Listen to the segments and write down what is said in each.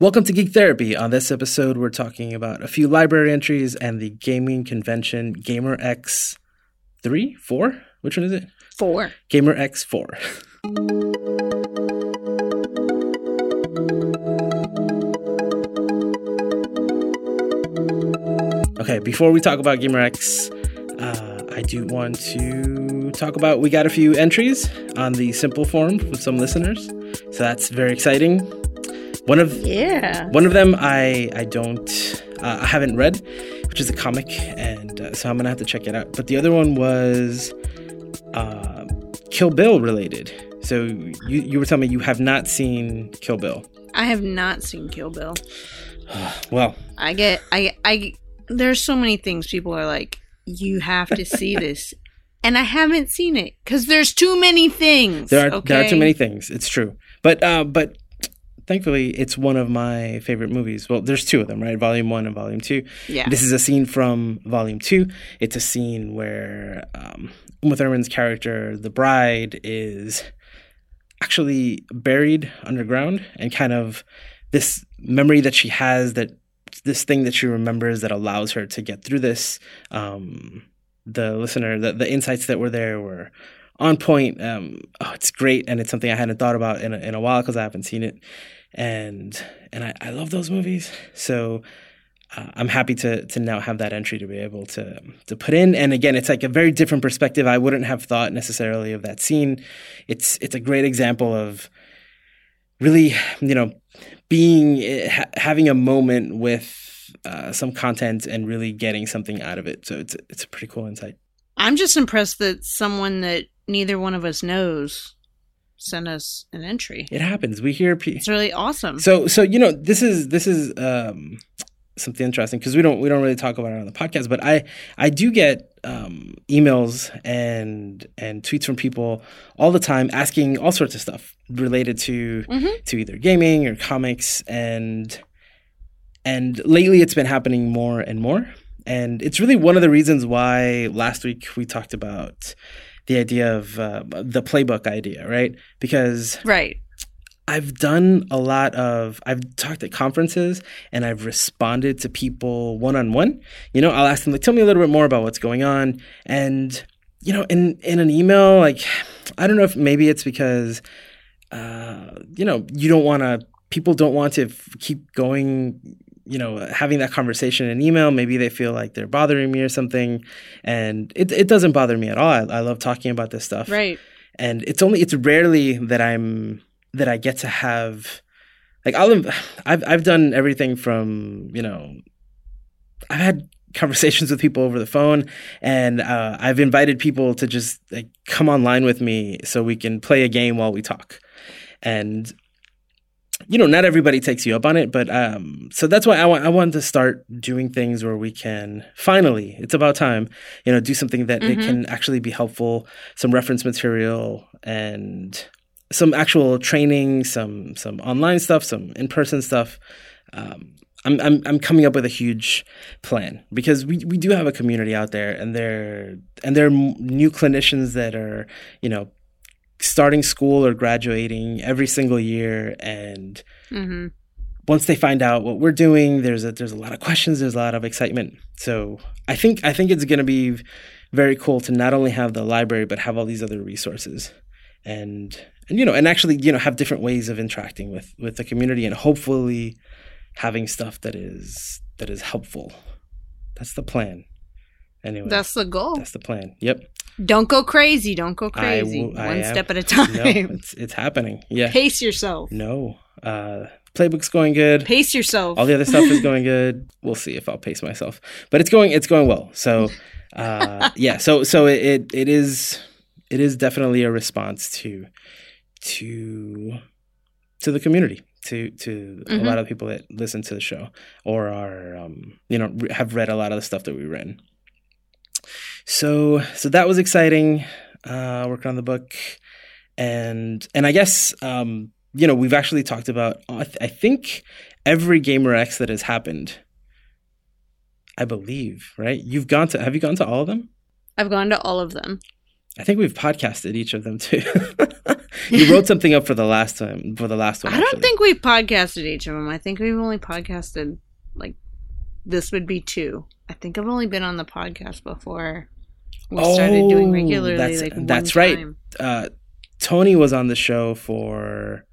Welcome to Geek Therapy. On this episode, we're talking about a few library entries and the gaming convention GaymerX 3? 4? Which one is it? Four. GaymerX 4. Okay, before we talk about GaymerX, uh, I do want to talk about we got a few entries on the simple form from some listeners. So that's very exciting. One of Yeah. one of them I I don't uh, I haven't read, which is a comic, and uh, so I'm gonna have to check it out. But the other one was uh, Kill Bill related. So you you were telling me you have not seen Kill Bill. I have not seen Kill Bill. Well, I get I I there's so many things people are like you have to see this. And I haven't seen it cuz there's too many things. there are okay? there are too many things. It's true, but uh, but thankfully it's one of my favorite movies. Well, there's two of them, right? Volume one and volume two. Yeah. This is a scene from volume two. It's a scene where um, Uma Thurman's character, the bride, is actually buried underground and kind of this memory that she has that this thing that she remembers that allows her to get through this. Um, the listener, the, the insights that were there were on point. Um, oh, it's great, and it's something I hadn't thought about in a, in a while because I haven't seen it, and and I, I love those movies. So uh, I'm happy to to now have that entry to be able to to put in. And again, it's like a very different perspective. I wouldn't have thought necessarily of that scene. It's it's a great example of really, you know, being ha- having a moment with uh, some content and really getting something out of it. So it's it's a pretty cool insight. I'm just impressed that someone that neither one of us knows sent us an entry. It happens. We hear pe- It's really awesome. So so you know this is this is um, something interesting because we don't we don't really talk about it on the podcast, but I I do get um, emails and and tweets from people all the time asking all sorts of stuff related to Mhm. to either gaming or comics and and lately it's been happening more and more and it's really one of the reasons why last week we talked about the idea of uh, the playbook idea right because right. I've done a lot of I've talked at conferences and I've responded to people one on one. You know, I'll ask them like tell me a little bit more about what's going on and you know, in in an email like I don't know if maybe it's because uh you know, you don't want to people don't want to f- keep going you know, having that conversation in email, maybe they feel like they're bothering me or something. And it, it doesn't bother me at all. I, I love talking about this stuff Right. and it's only it's rarely that I'm that I get to have like I'll I've I've done everything from you know I've had conversations with people over the phone and uh, I've invited people to just like come online with me so we can play a game while we talk and you know not everybody takes you up on it but um so that's why I want I wanted to start doing things where we can finally it's about time you know do something that it Mhm. can actually be helpful some reference material and some actual training some some online stuff some in-person stuff um I'm, I'm I'm coming up with a huge plan because we, we do have a community out there and there and there are new clinicians that are you know starting school or graduating every single year and Mhm. once they find out what we're doing, there's a there's a lot of questions, there's a lot of excitement. So I think I think it's going to be very cool to not only have the library but have all these other resources, and and you know and actually you know have different ways of interacting with with the community and hopefully having stuff that is that is helpful. That's the plan. Anyway, That's the goal. that's the plan. Yep. Don't go crazy. Don't go crazy. I One am. step at a time. No, it's it's happening. Yeah. Pace yourself. No. Uh, playbook's going good. Pace yourself. all the other stuff is going good we'll see if i'll pace myself but it's going it's going well so uh yeah so so it it, it is it is definitely a response to to to the community to to a Mhm. lot of people that listen to the show or are um you know have read a lot of the stuff that we've written so so that was exciting uh working on the book and and i guess um you know we've actually talked about i, th- I think every GaymerX that has happened i believe right you've gone to have you gone to all of them I've gone to all of them. I think we've podcasted each of them too. you wrote something up for the last time for the last one. I don't actually. think we've podcasted each of them. I think we've only podcasted like this would be two. I think I've only been on the podcast before we started doing Oh, regularly. that's- like that's right. uh, Tony was on the show for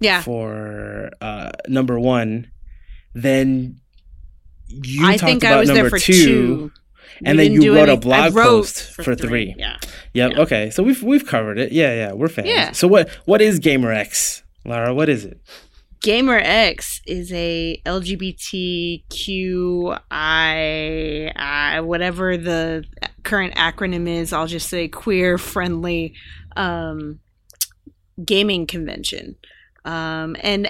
Yeah, for uh, number one. Then you I talked think about I was there for two, two. and We then you wrote a any- I blog wrote post for, three. Yeah. Yep. Yeah. Okay. So we've we've covered it. Yeah. Yeah. We're fans. Yeah. So what what is GaymerX, Lara? What is it? GaymerX is a LGBTQI, I, whatever the current acronym is. I'll just say queer friendly um, gaming convention, um, and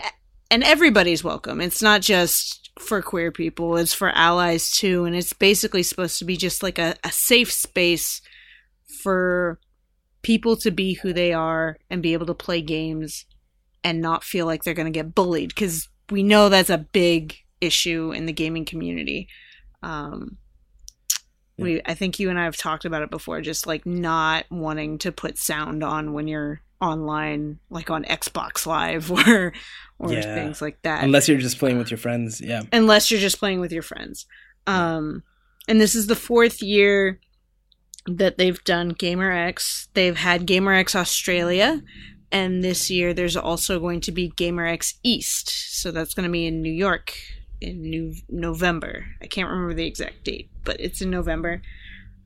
and everybody's welcome. It's not just for queer people; it's for allies too, and it's basically supposed to be just like a, a safe space for people to be who they are and be able to play games and not feel like they're going to get bullied because we know that's a big issue in the gaming community. Um, we, I think you and I have talked about it before, just like not wanting to put sound on when you're online, like on Xbox Live or or Yeah. things like that Unless you're just playing with your friends. Yeah. unless you're just playing with your friends. Um, and this is the fourth year that they've done GaymerX. They've had GaymerX Australia, and this year there's also going to be GaymerX East. So that's going to be in New York in new November. I can't remember the exact date, but it's in November.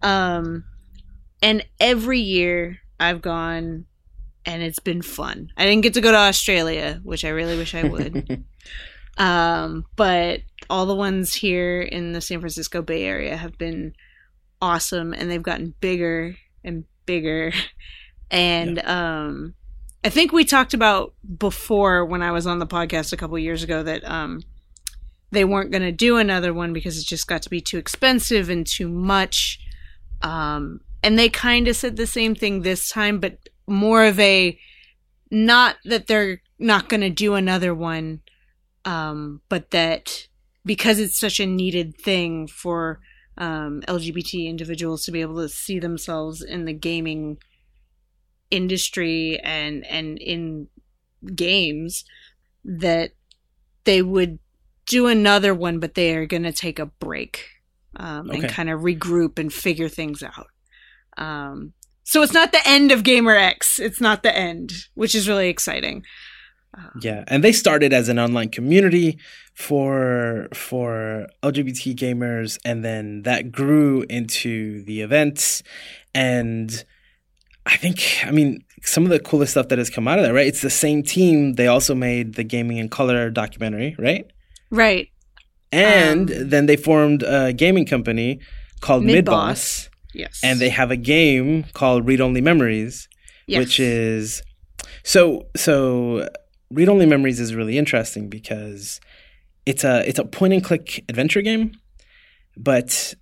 Um, and every year I've gone, and it's been fun. I didn't get to go to Australia, which I really wish I would. Um, but all the ones here in the San Francisco Bay Area have been awesome and they've gotten bigger and bigger. And um I think we talked about before when I was on the podcast a couple years ago that um they weren't going to do another one because it just got to be too expensive and too much. Um and they kind of said the same thing this time but more of a not that they're not going to do another one um, but that because it's such a needed thing for um, LGBT individuals to be able to see themselves in the gaming industry and and in games, that they would do another one, but they are going to take a break um, and kind of regroup and figure things out. Um, so it's not the end of GaymerX. It's not the end, which is really exciting. Um, Yeah, and they started as an online community for for LGBT gamers, and then that grew into the events. And I think, I mean, some of the coolest stuff that has come out of that, right? It's the same team. They also made the Gaming in Color documentary, right? Right. And Um, then they formed a gaming company called Midboss. Midboss, Yes. and they have a game called Read Only Memories, Yes. which is so so read only memories is really interesting because it's a it's a point and click adventure game but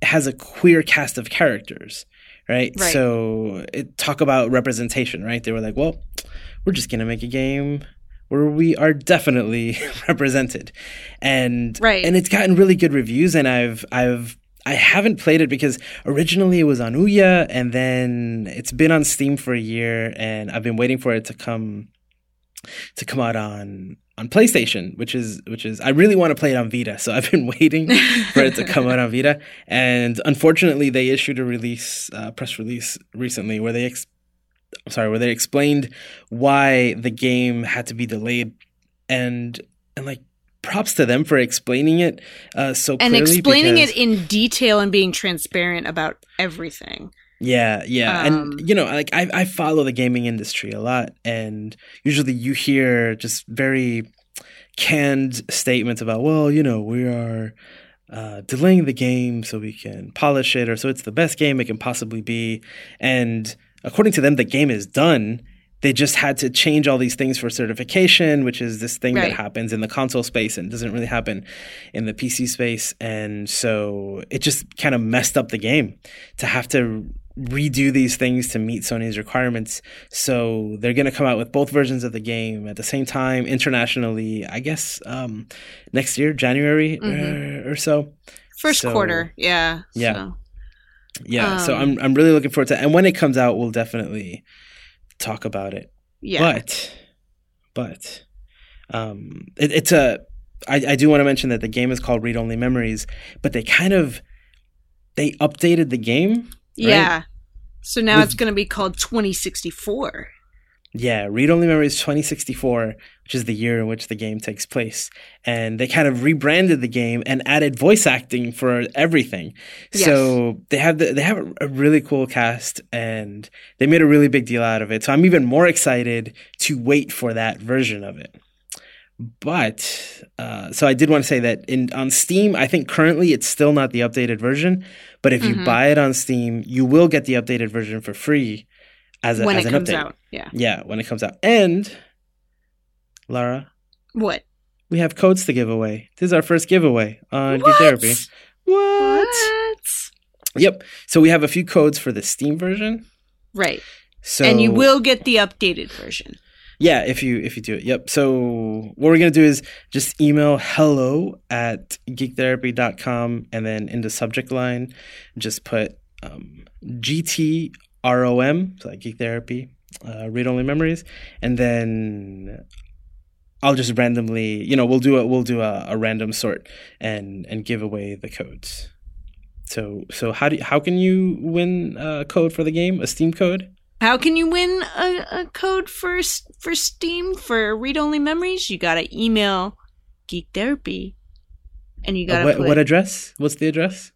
it has a queer cast of characters right, Right. so it talk about representation right they were like well we're just gonna make a game where we are definitely represented and Right. and it's gotten really good reviews and i've i've I haven't played it because originally it was on Ouya and then it's been on Steam for a year and I've been waiting for it to come to come out on on PlayStation, which is which is I really want to play it on Vita, so I've been waiting for it to come out on Vita. And unfortunately, they issued a release uh, press release recently where they ex- I'm sorry, where they explained why the game had to be delayed. And and like props to them for explaining it uh, so and explaining because- it in detail and being transparent about everything. Yeah, yeah, Um, and you know, like I I follow the gaming industry a lot, and usually you hear just very canned statements about, well, you know, we are uh, delaying the game so we can polish it, or so it's the best game it can possibly be, and according to them, the game is done. They just had to change all these things for certification, which is this thing Right. that happens in the console space and doesn't really happen in the PC space. And so it just kind of messed up the game to have to redo these things to meet Sony's requirements. So they're going to come out with both versions of the game at the same time internationally, I guess um, next year, January Mhm. uh, or so. First So- quarter, yeah. Yeah. so. Yeah, so Um, I'm I'm really looking forward to and when it comes out we'll definitely talk about it. Yeah. But, but, um, it, it's a. I, I do want to mention that the game is called Read Only Memories, but they kind of they updated the game. yeah. So now With- it's going to be called 2064. Yeah, Read Only Memories 2064, which is the year in which the game takes place. And they kind of rebranded the game and added voice acting for everything. Yes. So they have the, they have a, really cool cast and they made a really big deal out of it. So I'm even more excited to wait for that version of it. But uh, so I did want to say that in on Steam, I think currently it's still not the updated version. But if you Mhm. buy it on Steam, you will get the updated version for free as, a, when as it an comes update. out. Yeah. Yeah, when it comes out. And Lara, What? we have codes to give away. This is our first giveaway on Geek What? Therapy. What? What? Yep. So we have a few codes for the Steam version. Right. So and you will get the updated version. Yeah, if you if you do it. Yep. So what we're gonna do is just email hello at geektherapy.com and then in the subject line just put um, GTROM, so like Geek Therapy, uh, read only memories, and then I'll just randomly, you know, we'll do a we'll do a, a random sort and and give away the codes. So so how do you, how can you win a code for the game? A Steam code? How can you win a, a code for for Steam for read only memories? You gotta email Geek Therapy, and you Uh, gotta what, put. what address? What's the address?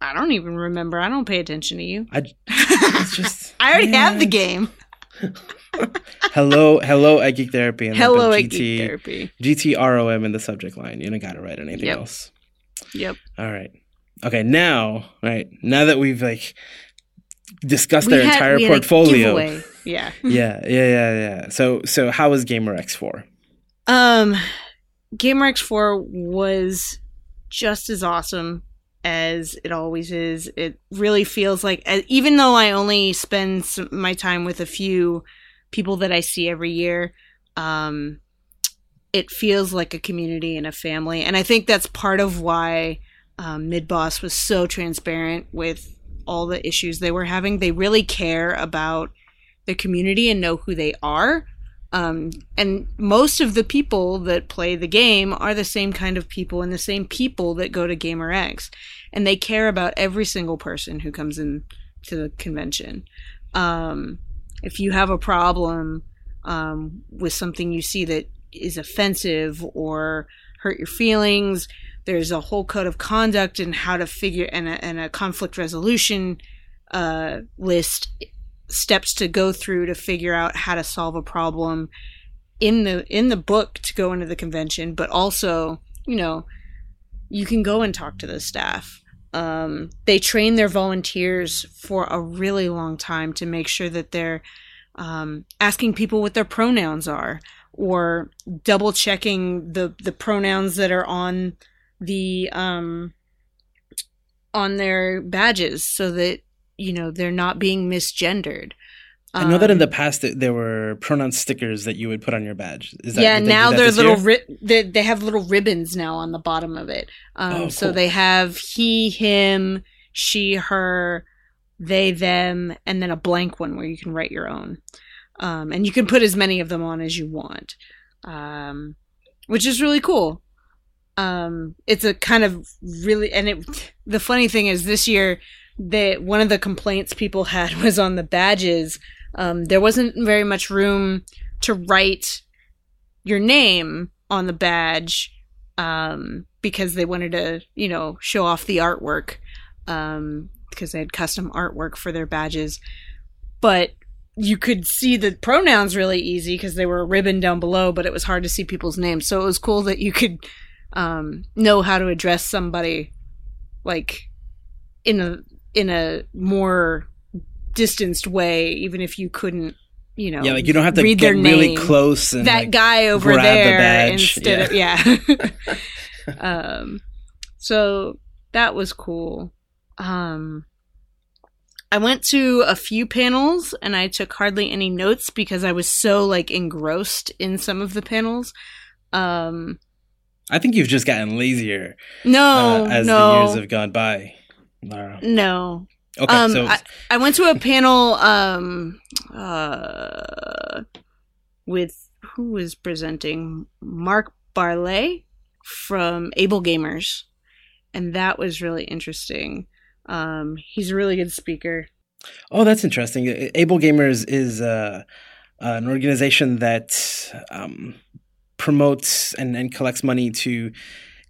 I don't even remember. I don't pay attention to you. I it's just I already have the game. hello hello at Geek Therapy and Hello at Geek Therapy. GTROM in the subject line. You don't gotta write anything Yep. else. Yep. All right. Okay, now right now that we've like discussed their had- entire we portfolio. Yeah. Yeah, yeah, yeah, yeah. So so how was GaymerX4? Um, GaymerX4 was just as awesome as it always is. It really feels like, even though I only spend my time with a few people that I see every year, um, it feels like a community and a family. And I think that's part of why um, was so transparent with all the issues they were having. They really care about the community and know who they are. Um, and most of the people that play the game are the same kind of people and the same people that go to GaymerX. And they care about every single person who comes in to the convention. Um, if you have a problem um, with something you see that is offensive or hurt your feelings, there's a whole code of conduct and how to figure and a, and a conflict resolution uh, list steps to go through to figure out how to solve a problem in the in the book to go into the convention but also you know you can go and talk to the staff. Um, they train their volunteers for a really long time to make sure that they're um, asking people what their pronouns are or double checking the the pronouns that are on the um on their badges so that you know they're not being misgendered I know that in Um, the past that there were pronoun stickers that you would put on your badge. Is that yeah, they now they're little ri- they, they have little ribbons now on the bottom of it. Um, Oh, So cool. they have he, him, she, her, they, them, and then a blank one where you can write your own. Um, and you can put as many of them on as you want, um, which is really cool. Um, it's a kind of really, and it. The funny thing is, this year, that one of the complaints people had was on the badges. Um, there wasn't very much room to write your name on the badge um, because they wanted to, you know, show off the artwork um, because they had custom artwork for their badges. But you could see the pronouns really easy because they were a ribbon down below, but it was hard to see people's names. So it was cool that you could um, know how to address somebody like in a in a more distanced way, even if you couldn't, you know, Yeah, like you don't have to read get their really name. close and that like, guy over the there badge, instead of yeah. um, so that was cool. Um, I went to a few panels and I took hardly any notes because I was so like engrossed in some of the panels. Um, I think you've just gotten lazier no, uh, as no, the years have gone by. Lara. no. Okay, Um, so I, I went to a panel. Um, uh, with who was presenting Mark Barlet from AbleGamers, and that was really interesting. Um, he's a really good speaker. Oh, that's interesting. AbleGamers is uh, an organization that um, promotes and, and collects money to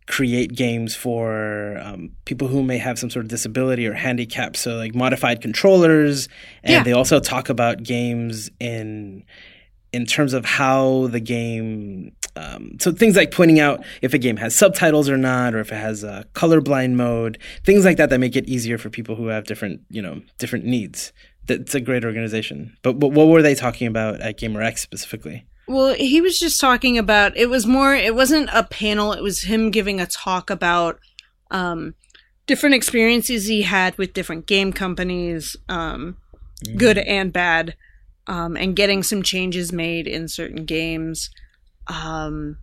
create games for um, people who may have some sort of disability or handicap. So, like modified controllers, and yeah. they also talk about games in in terms of how the game. Um, so things like pointing out if a game has subtitles or not, or if it has a colorblind mode, things like that that make it easier for people who have different, you know, different needs. That's a great organization. But, but what were they talking about at GaymerX specifically? Well, he was just talking about it was more it wasn't a panel, it was him giving a talk about um different experiences he had with different game companies, um mm. good and bad, um and getting some changes made in certain games. Um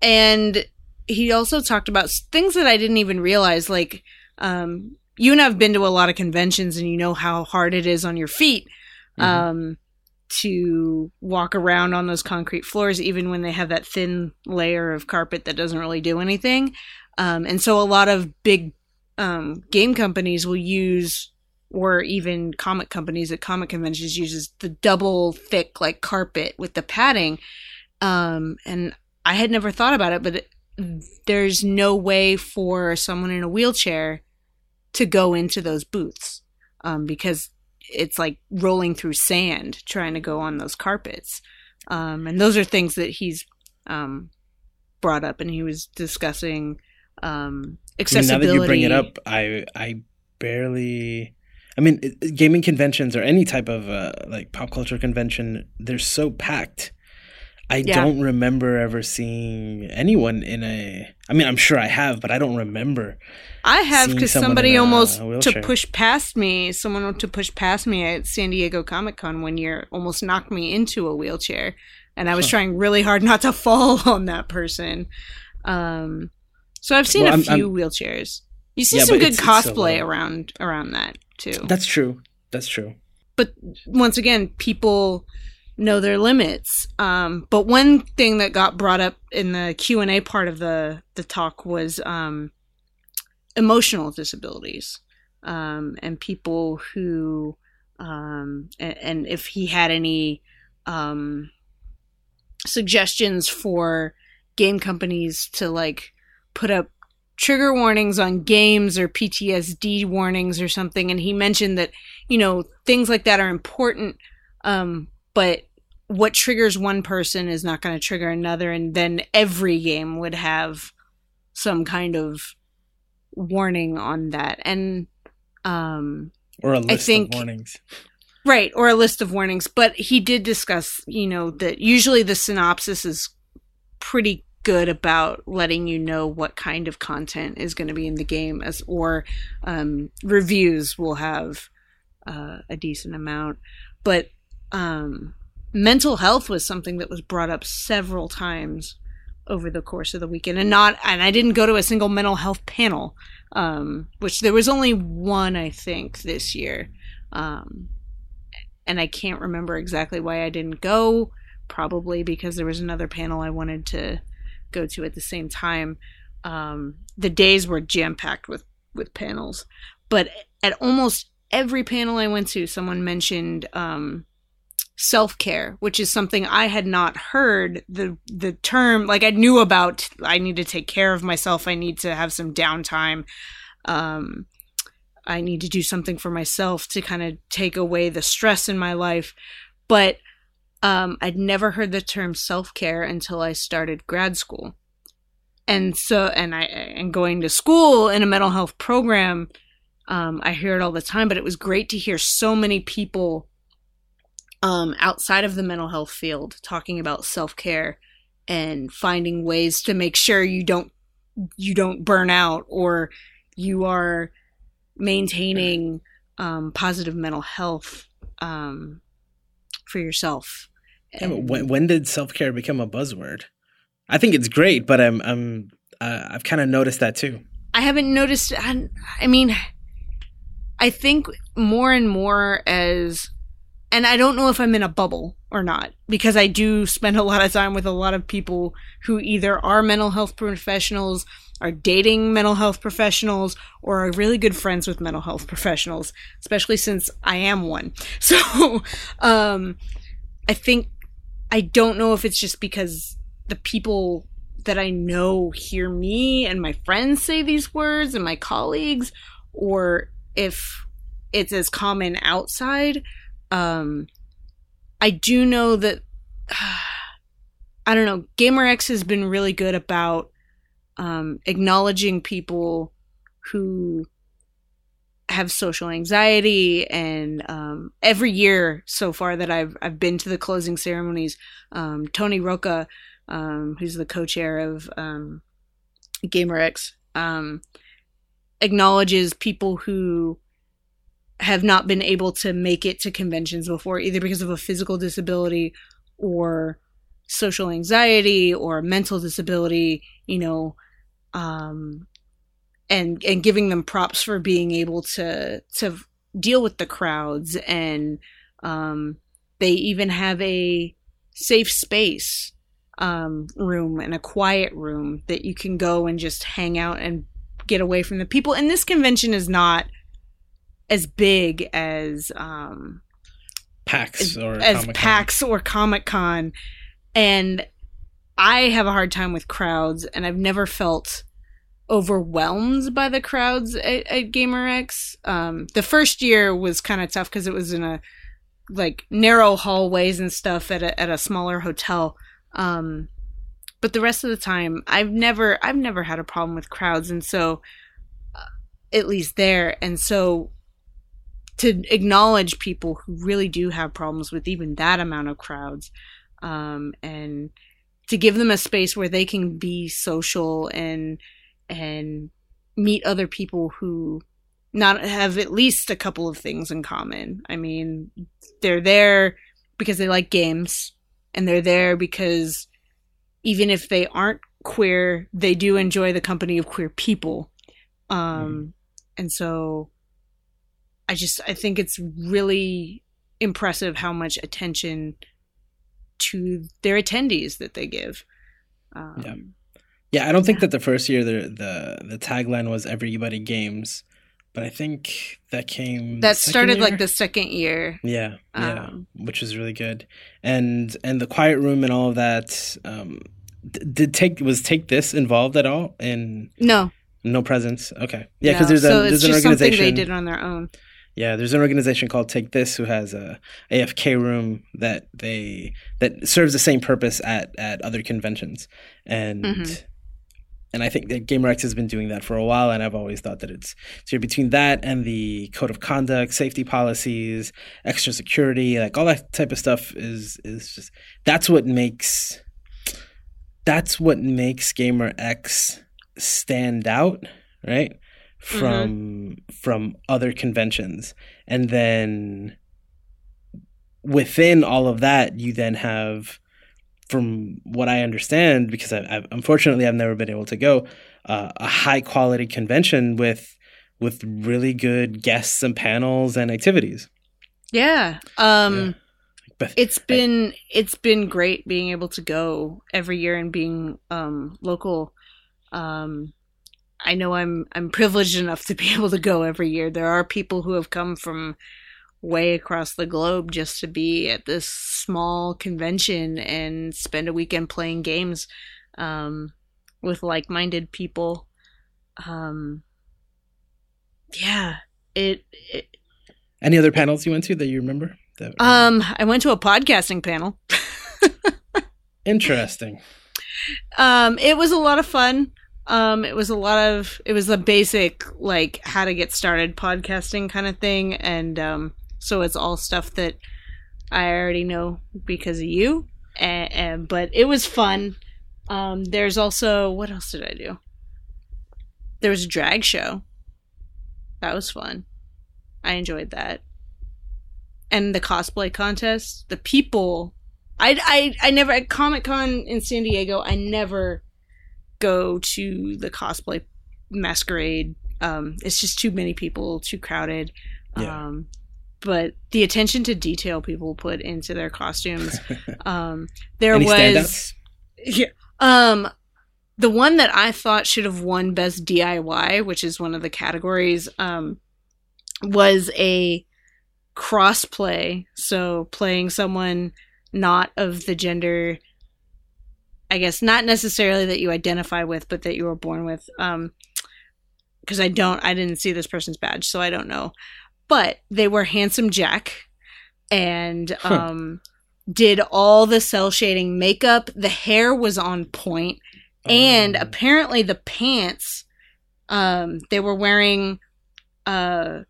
and he also talked about things that I didn't even realize like um you and I've been to a lot of conventions and you know how hard it is on your feet. Mm-hmm. Um to walk around on those concrete floors, even when they have that thin layer of carpet that doesn't really do anything. Um, and so a lot of big um, game companies will use, or even comic companies at comic conventions uses the double thick like carpet with the padding. Um, and I had never thought about it, but it, there's no way for someone in a wheelchair to go into those booths um, because it's like rolling through sand trying to go on those carpets. Um, and those are things that he's um, brought up, and he was discussing um, accessibility. I mean, now that you bring it up, I I barely. I mean, gaming conventions or any type of uh, like pop culture convention, they're so packed. I yeah. don't remember ever seeing anyone in a. I mean, I'm sure I have, but I don't remember. I have because somebody almost to push past me. Someone to push past me at San Diego Comic Con one year almost knocked me into a wheelchair, and I was huh. trying really hard not to fall on that person. Um, so I've seen well, a I'm, few I'm, wheelchairs. You see yeah, some good it's, cosplay it's so around around that too. That's true. That's true. But once again, people know their limits. Um, but one thing that got brought up in the Q and A part of the the talk was um, emotional disabilities um, and people who um, and, and, if he had any um, suggestions for game companies to like put up trigger warnings on games or PTSD warnings or something. And he mentioned that, you know, things like that are important, um, but what triggers one person is not going to trigger another, and then every game would have some kind of warning on that, and um, or a list I think, of warnings. Right, or a list of warnings. But he did discuss, you know, that usually the synopsis is pretty good about letting you know what kind of content is going to be in the game, as or um, reviews will have uh, a decent amount. But um, mental health was something that was brought up several times over the course of the weekend and not and I didn't go to a single mental health panel um, which there was only one I think this year. Um, and I can't remember exactly why I didn't go probably because there was another panel I wanted to go to at the same time. Um, the days were jam packed with with panels. But at almost every panel I went to someone mentioned um, self care, which is something I had not heard the the term. Like I knew about, I need to take care of myself. I need to have some downtime. Um, I need to do something for myself to kind of take away the stress in my life. But um, I'd never heard the term self care until I started grad school, and so and I and going to school in a mental health program. Um, I hear it all the time, but it was great to hear so many people um, outside of the mental health field talking about self-care and finding ways to make sure you don't you don't burn out or you are maintaining um, positive mental health um, for yourself. Yeah, when, when did self care become a buzzword? I think it's great, but I'm I'm uh, I've kind of noticed that too. I haven't noticed. I, I mean, I think more and more as and I don't know if I'm in a bubble or not because I do spend a lot of time with a lot of people who either are mental health professionals, are dating mental health professionals, or are really good friends with mental health professionals, especially since I am one. So, um, I think I don't know if it's just because the people that I know hear me and my friends say these words and my colleagues, or if it's as common outside. Um, I do know that I don't know. GaymerX has been really good about um, acknowledging people who have social anxiety, and um, every year so far that I've I've been to the closing ceremonies, um, Toni Rocca, um, who's the co-chair of um, GaymerX, um, acknowledges people who have not been able to make it to conventions before, either because of a physical disability or social anxiety or mental disability, you know, um, and and giving them props for being able to to deal with the crowds and um, they even have a safe space um, room and a quiet room that you can go and just hang out and get away from the people. And this convention is not as big as um, PAX or as Comic-Con. PAX or Comic Con, and I have a hard time with crowds, and I've never felt overwhelmed by the crowds at, at GaymerX. Um, the first year was kind of tough because it was in a like narrow hallways and stuff at a at a smaller hotel. Um, but the rest of the time, I've never I've never had a problem with crowds, and so uh, at least there, and so to acknowledge people who really do have problems with even that amount of crowds um, and to give them a space where they can be social and and meet other people who not have at least a couple of things in common. I mean, they're there because they like games and they're there because even if they aren't queer, they do enjoy the company of queer people. Um Mhm. and so I just I think it's really impressive how much attention to their attendees that they give. Um, Yeah. Yeah, I don't think that the first year the the the tagline was everybody games, but I think that came That started year? like the second year. yeah yeah Um, which was really good and and the quiet room and all of that um d- did take was take this involved at all in No, no presence okay yeah because no. there's a so there's it's an organization they did on their own. Yeah there's an organization called take this who has a afk room that they that serves the same purpose at at other conventions and Mhm. and I think that GaymerX has been doing that for a while, and I've always thought that it's so between that and the code of conduct, safety policies, extra security, like all that type of stuff is is just that's what makes that's what makes GaymerX stand out, right? From from other conventions, and then within all of that, you then have from what I understand, because I, I've, unfortunately I've never been able to go, uh, a high quality convention with with really good guests and panels and activities. Yeah. Um Yeah. But it's been it's been great being able to go every year and being um local. Um I know I'm I'm privileged enough to be able to go every year. There are people who have come from way across the globe just to be at this small convention and spend a weekend playing games um with like-minded people. Um yeah, it, it any other panels you went to that you remember? That, um I went to a podcasting panel. interesting. Um, it was a lot of fun. Um, it was a lot of it was a basic like how to get started podcasting kind of thing, and um, so it's all stuff that I already know because of you. And, and but it was fun. Um, there's also what else did I do? There was a drag show. That was fun. I enjoyed that. And the cosplay contest, the people I, I, I never at Comic Con in San Diego. I never go to the cosplay masquerade. Um, it's just too many people, too crowded. Yeah. Um, but the attention to detail people put into their costumes. Um, there Any was yeah, um, the one that I thought should have won best DIY, which is one of the categories, um, was a crossplay. So playing someone not of the gender, I guess not necessarily that you identify with, but that you were born with. Um, because I don't, I didn't see this person's badge, so I don't know. But they were handsome Jack, and Huh. um, did all the cel shading makeup. The hair was on point, and Um, apparently the pants, um, they were wearing, uh,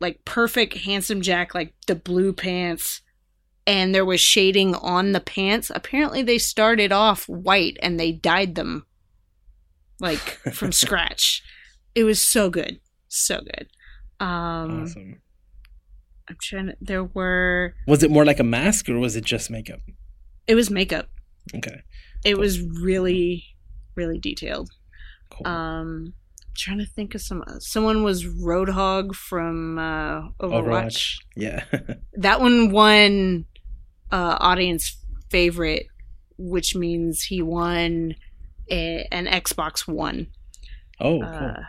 like perfect handsome Jack, like the blue pants. And there was shading on the pants. Apparently, they started off white and they dyed them like from scratch. It was so good, so good. Um, awesome. I'm trying to. There were. Was it more like a mask or was it just makeup? It was makeup. Okay, It Cool. was really, really detailed. cool. Um, trying to think of some. Someone was Roadhog from uh, Overwatch. Overwatch. Yeah. That one won uh, audience favorite, which means he won a, an Xbox One. oh, cool. Uh,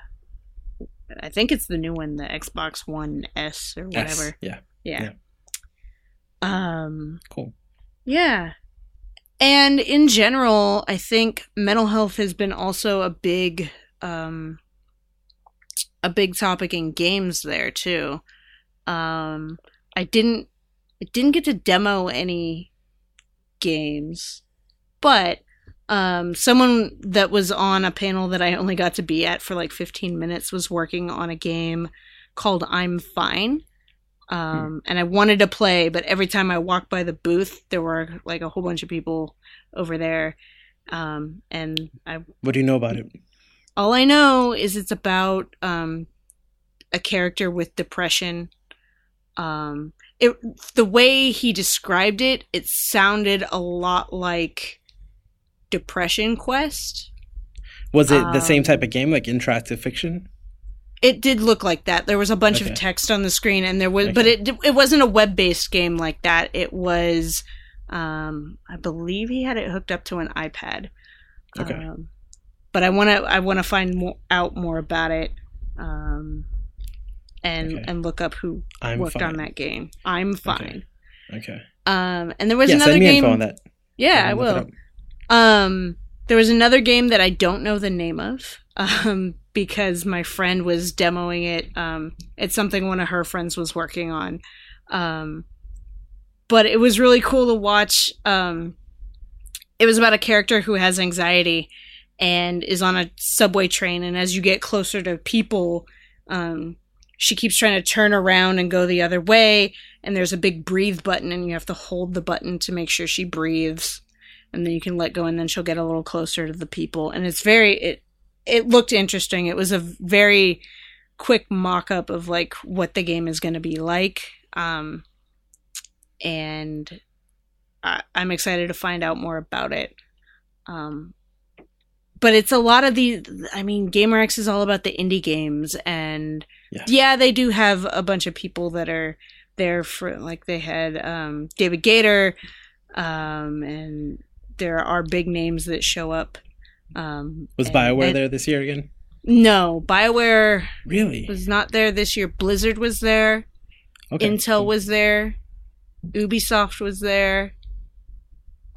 I think it's the new one, the Xbox One S or S. whatever. Yeah. Yeah. Um. Cool. Yeah. And in general, I think mental health has been also a big um a big topic in games there too. Um I didn't I didn't get to demo any games, but um someone that was on a panel that I only got to be at for like 15 minutes was working on a game called I'm Fine um, and I wanted to play, but every time I walked by the booth, there were like a whole bunch of people over there, um, and I What do you know about it? all I know is it's about um, a character with depression. Um, it the way he described it, it sounded a lot like Depression Quest. Was it the same Um, type of game, like interactive fiction? It did look like that. There was a bunch Okay. of text on the screen, and there was, but it it wasn't a web based game like that. It was, um, I believe he had it hooked up to an iPad. Okay. Um, but I want to I want to find more, out more about it, um, and Okay. and look up who I'm worked fine. on that game. I'm fine. Okay. Um, and there was yeah, another send me game. info on that. Yeah, I I'll look it will. Um, there was another game that I don't know the name of, um, because my friend was demoing it. Um, it's something one of her friends was working on. Um, but it was really cool to watch. Um, it was about a character who has anxiety and is on a subway train, and as you get closer to people, um, she keeps trying to turn around and go the other way. And there's a big breathe button, and you have to hold the button to make sure she breathes and then you can let go and then she'll get a little closer to the people and it's very it it looked interesting it was a very quick mock-up of like what the game is going to be like um and I, i'm excited to find out more about it um but it's a lot of the i mean GaymerX is all about the indie games and Yeah. yeah they do have a bunch of people that are there for like they had um David Gaider um and there are big names that show up. Um, Was and- Bioware and- there this year again? No, Bioware Really? was not there this year. Blizzard was there. Okay. Intel cool. was there. Ubisoft was there.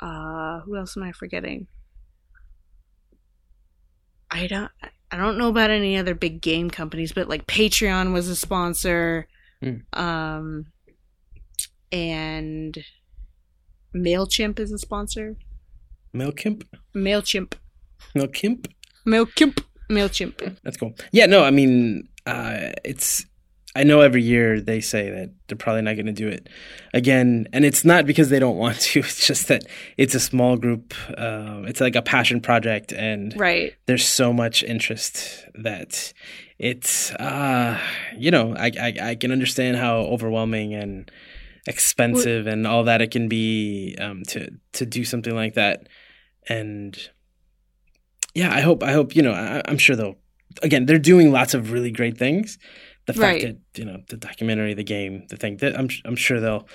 Uh, who else am I forgetting? I don't. I don't know about any other big game companies, but like Patreon was a sponsor. Hmm. Um, and Mailchimp is a sponsor. Mailchimp. Mailchimp. Mailchimp. Mailchimp. Mailchimp. That's cool. Yeah, no, I mean, uh, it's. I know every year they say that they're probably not going to do it again, and it's not because they don't want to. It's just that it's a small group. Um, it's like a passion project, and Right. there's so much interest that it's. Uh, you know, I, I I can understand how overwhelming and expensive and all that it can be um, to to do something like that, and yeah, I hope I hope you know I, I'm sure they'll again they're doing lots of really great things, the fact Right. that you know the documentary, the game, the thing that I'm I'm sure they'll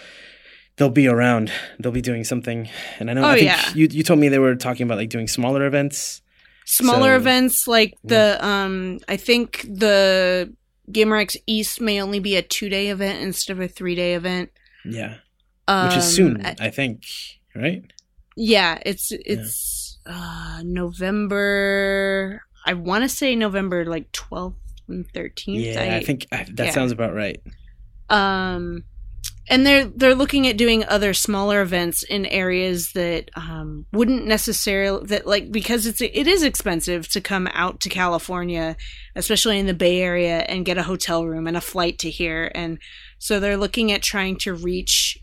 they'll be around. They'll be doing something. And I know Oh, I think yeah. you you told me they were talking about like doing smaller events. Smaller So- events like the um I think the GaymerX East may only be a two day event instead of a three day event. Yeah, Um, which is soon, I- I think. Right? yeah, it's it's uh November I want to say November like 12th and 13th. Yeah, I, think I, that yeah. sounds about right. um and they're they're looking at doing other smaller events in areas that um, wouldn't necessarily that like because it's it is expensive to come out to California, especially in the Bay Area, and get a hotel room and a flight to here, and so they're looking at trying to reach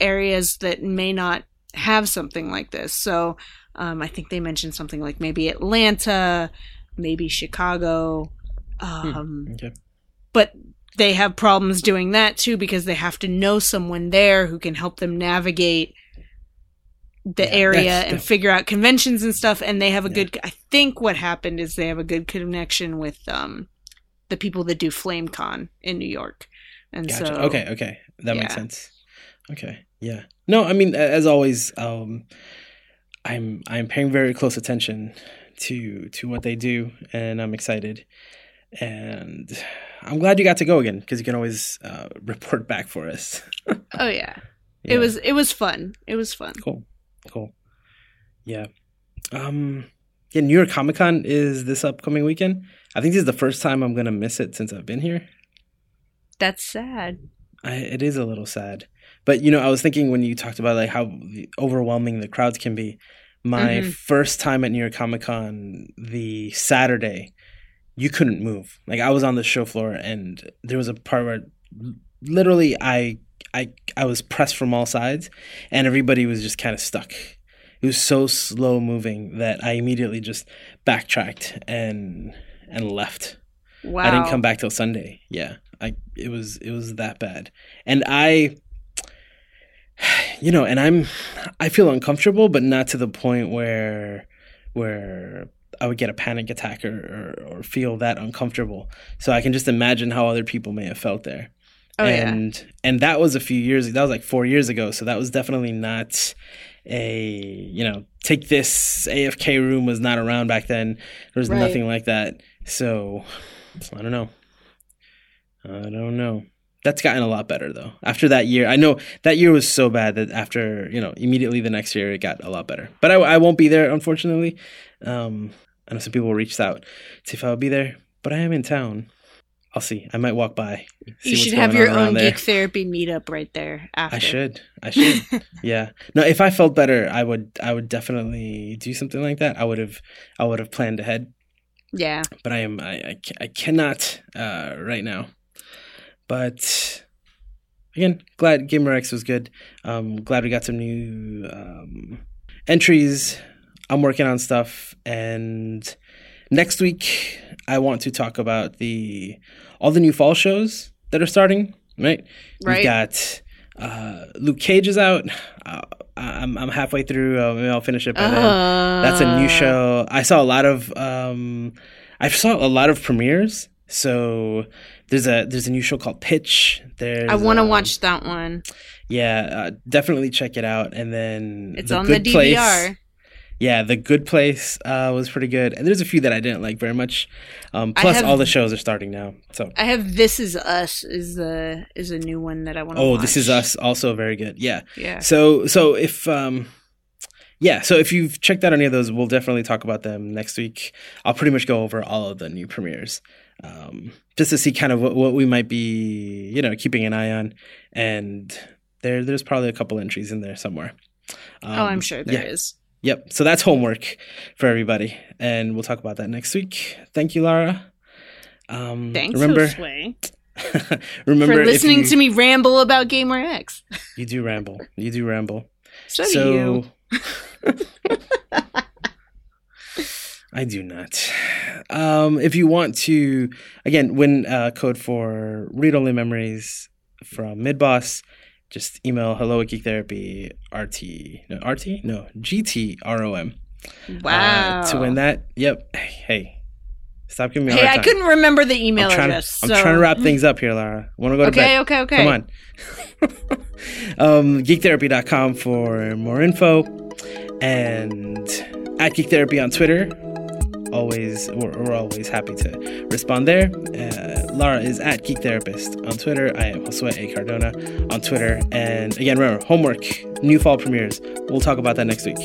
areas that may not have something like this. So um, I think they mentioned something like maybe Atlanta, maybe Chicago. Um, Okay. but they have problems doing that too because they have to know someone there who can help them navigate the Yeah, area and figure out conventions and stuff and they have a Yeah. good i think what happened is they have a good connection with um the people that do flamecon in new york and Gotcha. so okay, okay, that makes sense. Okay, yeah. No, I mean, as always, um, I'm I'm paying very close attention to to what they do, and I'm excited. And I'm glad you got to go again because you can always uh, report back for us. oh yeah. Yeah. it was it was fun it was fun cool, cool. Yeah. Um. Yeah, New York Comic Con is this upcoming weekend. I think this is the first time I'm gonna miss it since I've been here. that's sad I, it is a little sad. But you know, I was thinking when you talked about like how overwhelming the crowds can be. My Mhm. first time at New York Comic Con, the Saturday, you couldn't move. Like I was on the show floor, and there was a part where literally I I I was pressed from all sides, and everybody was just kind of stuck. It was so slow moving that I immediately just backtracked and and left. wow I didn't come back till Sunday. Yeah, I it was it was that bad, and I, you know, and I'm I feel uncomfortable, but not to the point where where I would get a panic attack or, or or feel that uncomfortable. So I can just imagine how other people may have felt there. oh yeah and and that was a few years. That was like four years ago. So that was definitely not a you know take this AFK room was not around back then. There was Right. nothing like that. So I don't know. I don't know. That's gotten a lot better though. After that year, I know that year was so bad that after you know immediately the next year it got a lot better. But I, I won't be there unfortunately. Um, I know some people reached out to see if I'll be there, but I am in town. I'll see. I might walk by. you should have your own there. geek therapy meetup right there after I should. I should. yeah. No, if I felt better, I would. I would definitely do something like that. I would have. I would have planned ahead. yeah But I am. I. I, I cannot uh, right now. But again, glad GaymerX was good. Um, glad we got some new um, entries. I'm working on stuff, and next week I want to talk about the all the new fall shows that are starting. Right. right We've got uh, Luke Cage is out. Uh, I'm I'm halfway through. Uh, maybe I'll finish it by then. That's a new Uh, show. I saw a lot of um, I saw a lot of premieres. So there's a there's a new show called Pitch. There's I want to um, watch that one. Yeah, uh, definitely check it out. And then It's The on Good the Place. Yeah, The Good Place uh, was pretty good. And there's a few that I didn't like very much. Um, plus, have- all the shows are starting now. So I have This Is Us is the is a new one that I want to oh, watch. this is us also very good. Yeah. Yeah. So so if um yeah, so if you've checked out any of those, we'll definitely talk about them next week. I'll pretty much go over all of the new premieres. Um just to see kind of what, what we might be, you know, keeping an eye on. And there there's probably a couple entries in there somewhere. Um, oh, I'm sure there yeah. is. Yep. So that's homework for everybody. And we'll talk about that next week. Thank you, Lara. Um Thanks, remember remember for listening you, to me ramble about GaymerX. you do ramble. You do ramble. So, do you. I do not. Um, if you want to, again, win uh, code for read only memories from Midboss, just email hello at Geek Therapy RT no RT no GT ROM Wow. uh, to win that. Yep. Hey, Stop giving me a Hey, I couldn't remember the email I'm trying, address. I'm trying to wrap things up here, Lara. Want to go to Okay, bed? okay, okay. Come on. um, geektherapy.com for more info. And at Geek Therapy on Twitter. Always, we're, we're always happy to respond there. Uh, Lara is at Geek Therapist on Twitter. I am Josue A. Cardona on Twitter. And again, remember, homework, new fall premieres. We'll talk about that next week.